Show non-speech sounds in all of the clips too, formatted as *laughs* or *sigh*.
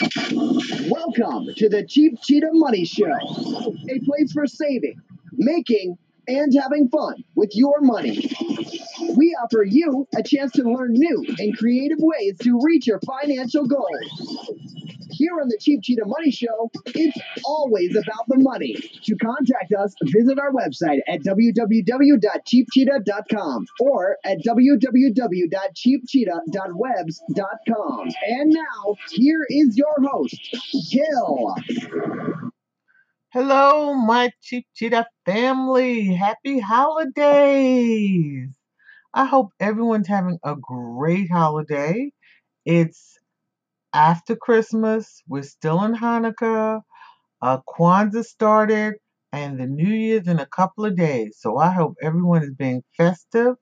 Welcome to the Cheap Cheetah Money Show, a place for saving, making, and having fun with your money. We offer you a chance to learn new and creative ways to reach your financial goals. Here on the Cheap Cheetah Money Show, it's always about the money. To contact us, visit our website at www.cheapcheetah.com or at www.cheapcheetah.webs.com. And now, here is your host, Gil. Hello, my Cheap Cheetah family. Happy holidays. I hope everyone's having a great holiday. It's after Christmas. We're still in Hanukkah. Uh, Kwanzaa started, and the New Year's in a couple of days. So I hope everyone is being festive,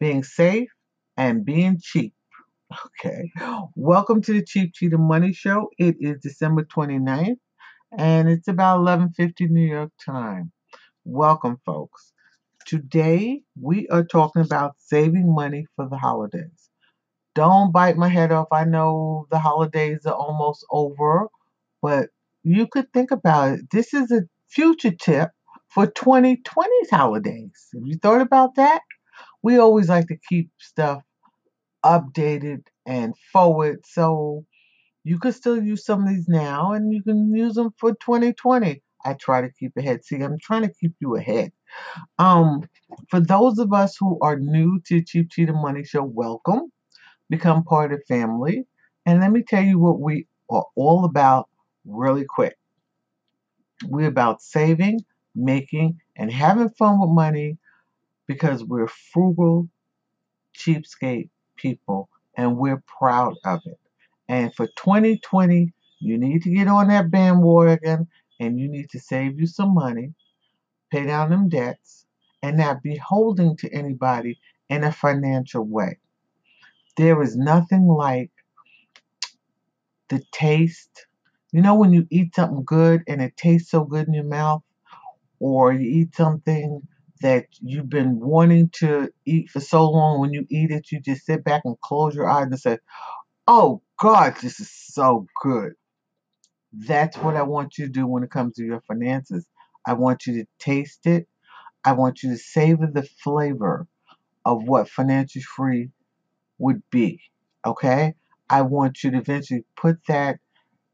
being safe, and being cheap. *laughs* Okay. Welcome to the Cheap Cheetah Money Show. It is December 29th, and it's about 11:50 New York time. Welcome, folks. Today we are talking about saving money for the holidays. Don't bite my head off. I know the holidays are almost over, but you could think about it. This is a future tip for 2020's holidays. Have you thought about that? We always like to keep stuff updated and forward, so you could still use some of these now and you can use them for 2020. I try to keep ahead. See, I'm trying to keep you ahead. Um, for those of us who are new to Cheap Cheetah Money Show, welcome. Become part of family. And let me tell you what we are all about really quick. We're about saving, making, and having fun with money because we're frugal, cheapskate people and we're proud of it. And for 2020, you need to get on that bandwagon and you need to save you some money, pay down them debts, and not be holding to anybody in a financial way. There is nothing like the taste. You know, when you eat something good and it tastes so good in your mouth, or you eat something that you've been wanting to eat for so long, when you eat it, you just sit back and close your eyes and say, Oh God, this is so good. That's what I want you to do when it comes to your finances. I want you to taste it. I want you to savor the flavor of what Financial free would be. Okay? I want you to eventually put that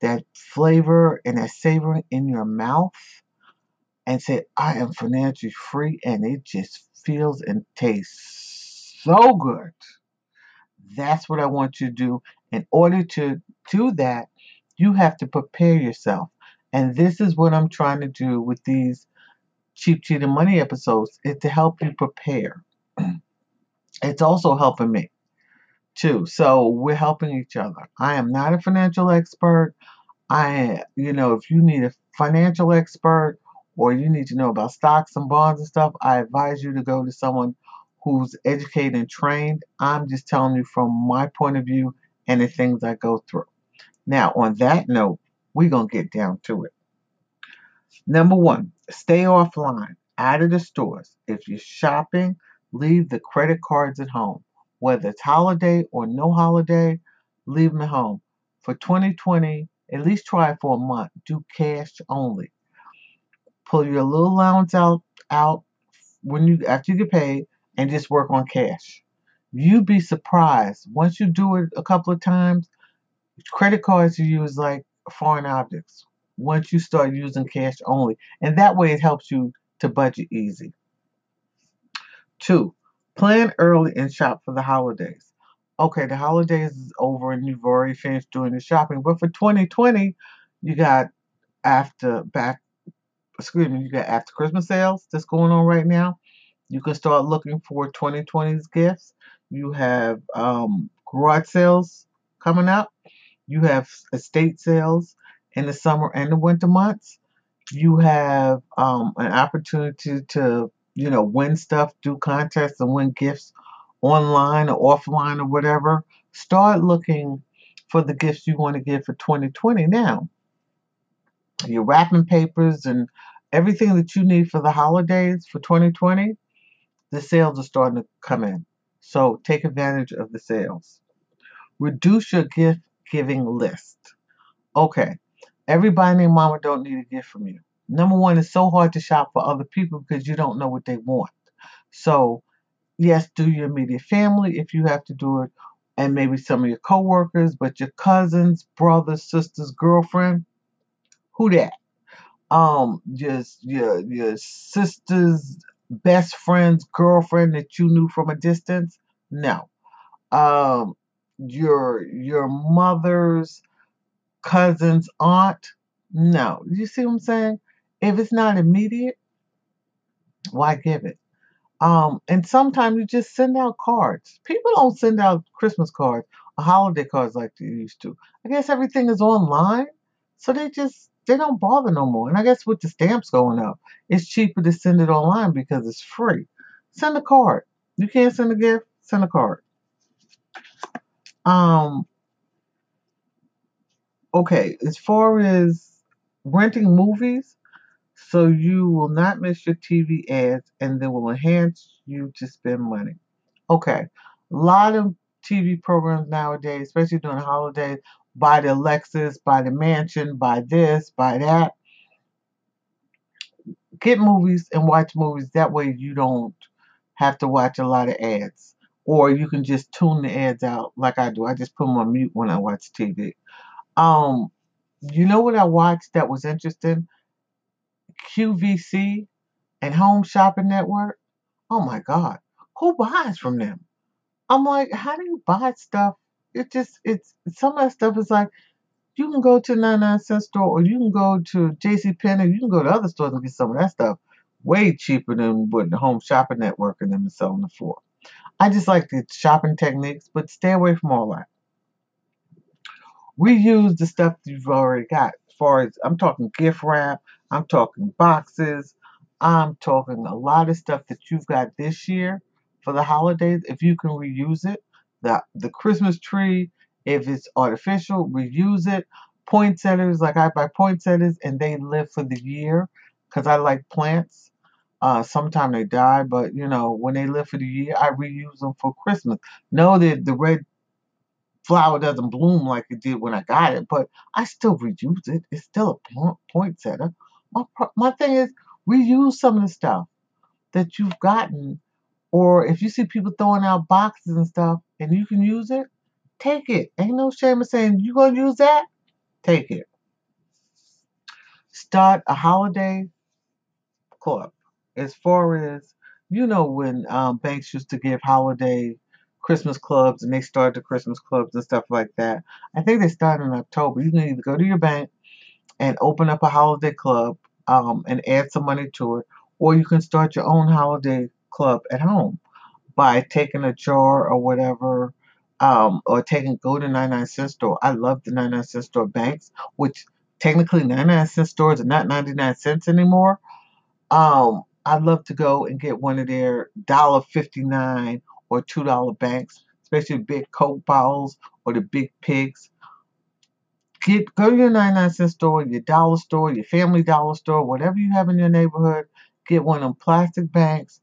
that flavor and that savoring in your mouth and say, I am financially free and it just feels and tastes so good. That's what I want you to do. In order to do that, you have to prepare yourself. And this is what I'm trying to do with these Cheap Cheetah Money episodes is to help you prepare. *clears throat* it's also helping me too. So we're helping each other. I am not a financial expert. I, you know, if you need a financial expert or you need to know about stocks and bonds and stuff, I advise you to go to someone who's educated and trained. I'm just telling you from my point of view and the things I go through. Now, on that note, we're going to get down to it. Number one, stay offline, out of the stores. If you're shopping, leave the credit cards at home. Whether it's holiday or no holiday, leave at home. For 2020, at least try it for a month. Do cash only. Pull your little allowance out out when you after you get paid and just work on cash. You'd be surprised once you do it a couple of times. Credit cards you use like foreign objects. Once you start using cash only, and that way it helps you to budget easy. Two, plan early and shop for the holidays. Okay, the holidays is over and you've already finished doing the shopping, but for 2020, you got after back, excuse me, you got after Christmas sales that's going on right now. You can start looking for 2020's gifts. You have um, garage sales coming up. You have estate sales in the summer and the winter months. You have um, an opportunity to, you know, win stuff, do contests, and win gifts online or offline or whatever. Start looking for the gifts you want to give for 2020 now. Your wrapping papers and everything that you need for the holidays for 2020 the sales are starting to come in. So take advantage of the sales. Reduce your gift giving list. Okay. Everybody named mama don't need a gift from you. Number one, it's so hard to shop for other people because you don't know what they want. So, yes, do your immediate family if you have to do it, and maybe some of your coworkers, but your cousins, brothers, sisters, girlfriend, who that? Um, just your your sister's best friend's girlfriend that you knew from a distance? No. Um, your your mother's cousin's aunt? No. You see what I'm saying? If it's not immediate, why give it? Um, and sometimes you just send out cards. People don't send out Christmas cards or holiday cards like they used to. I guess everything is online, so they just they don't bother no more. And I guess with the stamps going up, it's cheaper to send it online because it's free. Send a card. You can't send a gift, send a card. Um, okay, as far as renting movies, so you will not miss your TV ads and they will enhance you to spend money. Okay, a lot of TV programs nowadays, especially during the holidays, buy the Lexus, buy the mansion, buy this, buy that. Get movies and watch movies. That way you don't have to watch a lot of ads. Or you can just tune the ads out like I do. I just put them on mute when I watch TV. Um, you know what I watched that was interesting? QVC and Home Shopping Network. Oh my God, who buys from them? I'm like, how do you buy stuff? It just, it's some of that stuff is like, you can go to 99 cent store or you can go to J.C. Penney, you can go to other stores and get some of that stuff way cheaper than what the Home Shopping Network and them is selling it for. I just like the shopping techniques, but stay away from all that. Reuse the stuff you've already got. As far as I'm talking gift wrap, I'm talking boxes, I'm talking a lot of stuff that you've got this year for the holidays. If you can reuse it, the the Christmas tree, if it's artificial, reuse it. Poinsettias, like I buy poinsettias and they live for the year because I like plants. Uh, sometimes they die, but you know, when they live for the year, I reuse them for Christmas. No, that the red flower doesn't bloom like it did when I got it, but I still reuse it. It's still a poinsettia. My, my thing is, reuse some of the stuff that you've gotten, or if you see people throwing out boxes and stuff and you can use it, take it. Ain't no shame in saying you gonna use that. Take it. Start a holiday club. As far as you know, when um, banks used to give holiday Christmas clubs and they started the Christmas clubs and stuff like that. I think they started in October. You can either go to your bank and open up a holiday club um, and add some money to it, or you can start your own holiday club at home by taking a jar or whatever, um, or taking go to 99 cent store. I love the 99 cent store banks, which technically 99 cent stores are not 99 cents anymore. Um, I'd love to go and get one of their $1.59 or $2 banks, especially big Coke bottles or the big pigs. Get go to your 99 cent store, your dollar store, your family dollar store, whatever you have in your neighborhood. Get one of them plastic banks,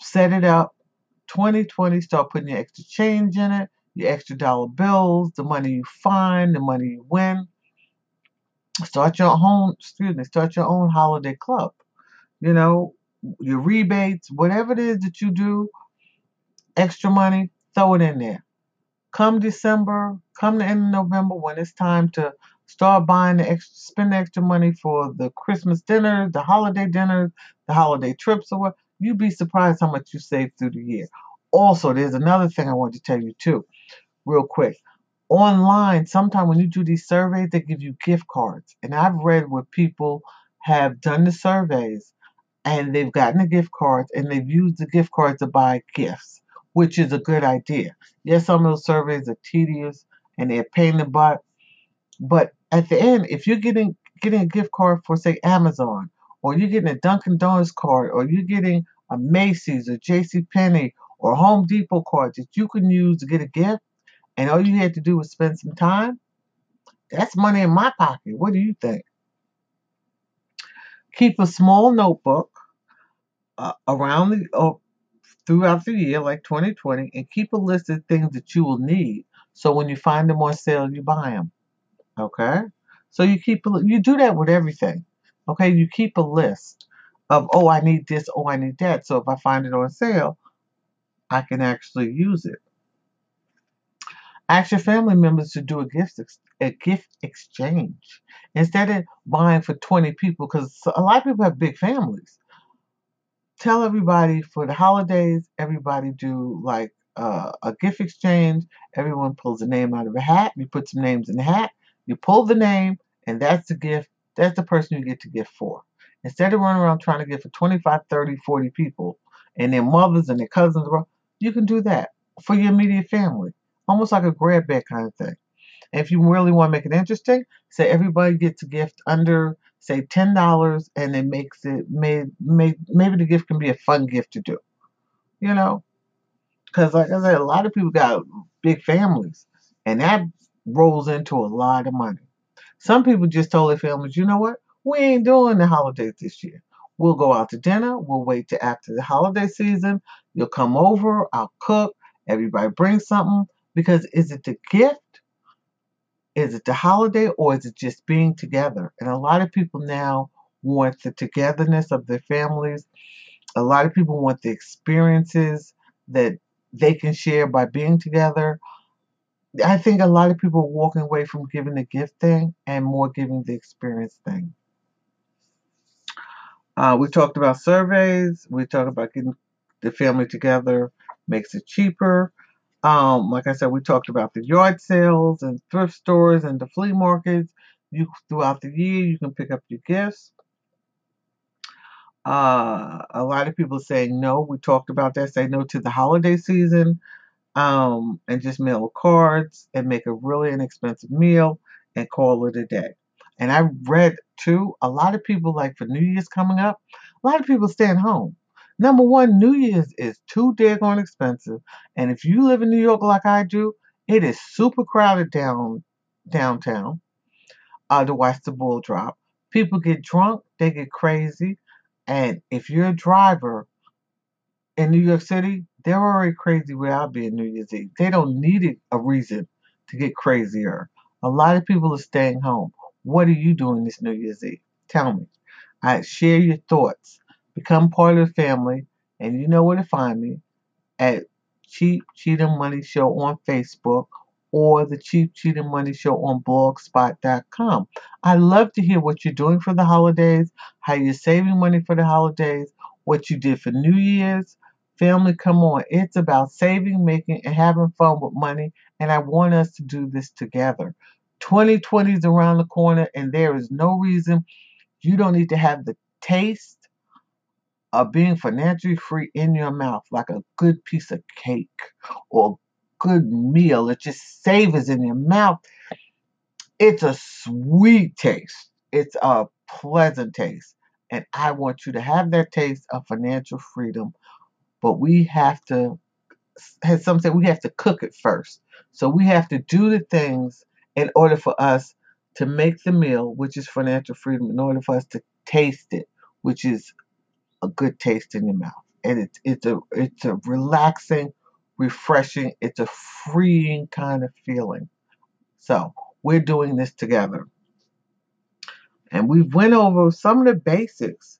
set it up. 2020, start putting your extra change in it, your extra dollar bills, the money you find, the money you win. Start your own, excuse me, start your own holiday club. You know, your rebates, whatever it is that you do, extra money, throw it in there. Come December, come the end of November when it's time to start buying the extra, spend extra money for the Christmas dinner, the holiday dinner, the holiday trips, or what. You'd be surprised how much you save through the year. Also, there's another thing I want to tell you too, real quick. Online, sometimes when you do these surveys, they give you gift cards. And I've read where people have done the surveys and they've gotten the gift cards and they've used the gift cards to buy gifts which is a good idea. Yes, some of those surveys are tedious and they're pain in the butt, but at the end, if you're getting getting a gift card for say Amazon, or you're getting a Dunkin' Donuts card, or you're getting a Macy's or J.C. Penney or Home Depot card that you can use to get a gift, and all you had to do was spend some time, that's money in my pocket. What do you think? Keep a small notebook uh, around the uh, throughout the year, like 2020, and keep a list of things that you will need. So when you find them on sale, you buy them. Okay? So you keep you do that with everything. Okay, you keep a list of oh I need this, oh I need that. So if I find it on sale, I can actually use it. Ask your family members to do a gift a gift exchange instead of buying for 20 people because a lot of people have big families. Tell everybody for the holidays, everybody do like uh, a gift exchange. Everyone pulls a name out of a hat. You put some names in the hat. You pull the name, and that's the gift. That's the person you get to gift for. Instead of running around trying to get for 25, 30, 40 people and their mothers and their cousins, you can do that for your immediate family almost like a grab bag kind of thing. And if you really want to make it interesting, say everybody gets a gift under say ten dollars, and it makes it may, may maybe the gift can be a fun gift to do. You know, because like I said, a lot of people got big families, and that rolls into a lot of money. Some people just told their families, you know what, we ain't doing the holidays this year. We'll go out to dinner. We'll wait till after the holiday season. You'll come over. I'll cook. Everybody bring something. Because is it the gift? Is it the holiday or is it just being together? And a lot of people now want the togetherness of their families. A lot of people want the experiences that they can share by being together. I think a lot of people are walking away from giving the gift thing and more giving the experience thing. Uh, we talked about surveys. We talked about getting the family together makes it cheaper. Um, like I said, we talked about the yard sales and thrift stores and the flea markets. You throughout the year, you can pick up your gifts. Uh, a lot of people saying no. We talked about that. Say no to the holiday season, um, and just mail cards and make a really inexpensive meal and call it a day. And I read too. A lot of people like for New Year's coming up. A lot of people staying home. Number one, New Year's is too daggone expensive. And if you live in New York like I do, it is super crowded down downtown uh, to watch the bull drop. People get drunk, they get crazy. And if you're a driver in New York City, they're already crazy without being New Year's Eve. They don't need a reason to get crazier. A lot of people are staying home. What are you doing this New Year's Eve? Tell me. I share your thoughts. Become part of the family, and you know where to find me at Cheap Cheetah Money Show on Facebook or the Cheap Cheetah Money Show on blogspot.com. I love to hear what you're doing for the holidays, how you're saving money for the holidays, what you did for New Year's. Family, come on. It's about saving, making, and having fun with money, and I want us to do this together. 2020 is around the corner, and there is no reason you don't need to have the taste of being financially free in your mouth, like a good piece of cake or a good meal that just savors in your mouth. It's a sweet taste. It's a pleasant taste. And I want you to have that taste of financial freedom. But we have to, as some say, we have to cook it first. So we have to do the things in order for us to make the meal, which is financial freedom, in order for us to taste it, which is a good taste in your mouth. And it's it's a it's a relaxing, refreshing, it's a freeing kind of feeling. So we're doing this together. And we've went over some of the basics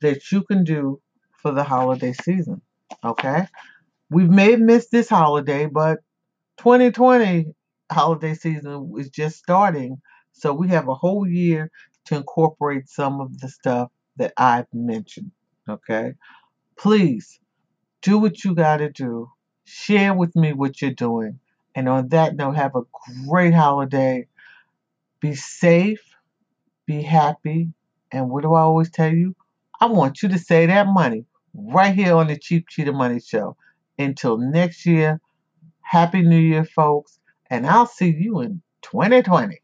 that you can do for the holiday season. Okay? We may missed this holiday, but 2020 holiday season is just starting. So we have a whole year to incorporate some of the stuff that I've mentioned. Okay? Please do what you got to do. Share with me what you're doing. And on that note, have a great holiday. Be safe, be happy. And what do I always tell you? I want you to save that money right here on the Cheap Cheetah Money Show. Until next year, Happy New Year, folks. And I'll see you in 2020.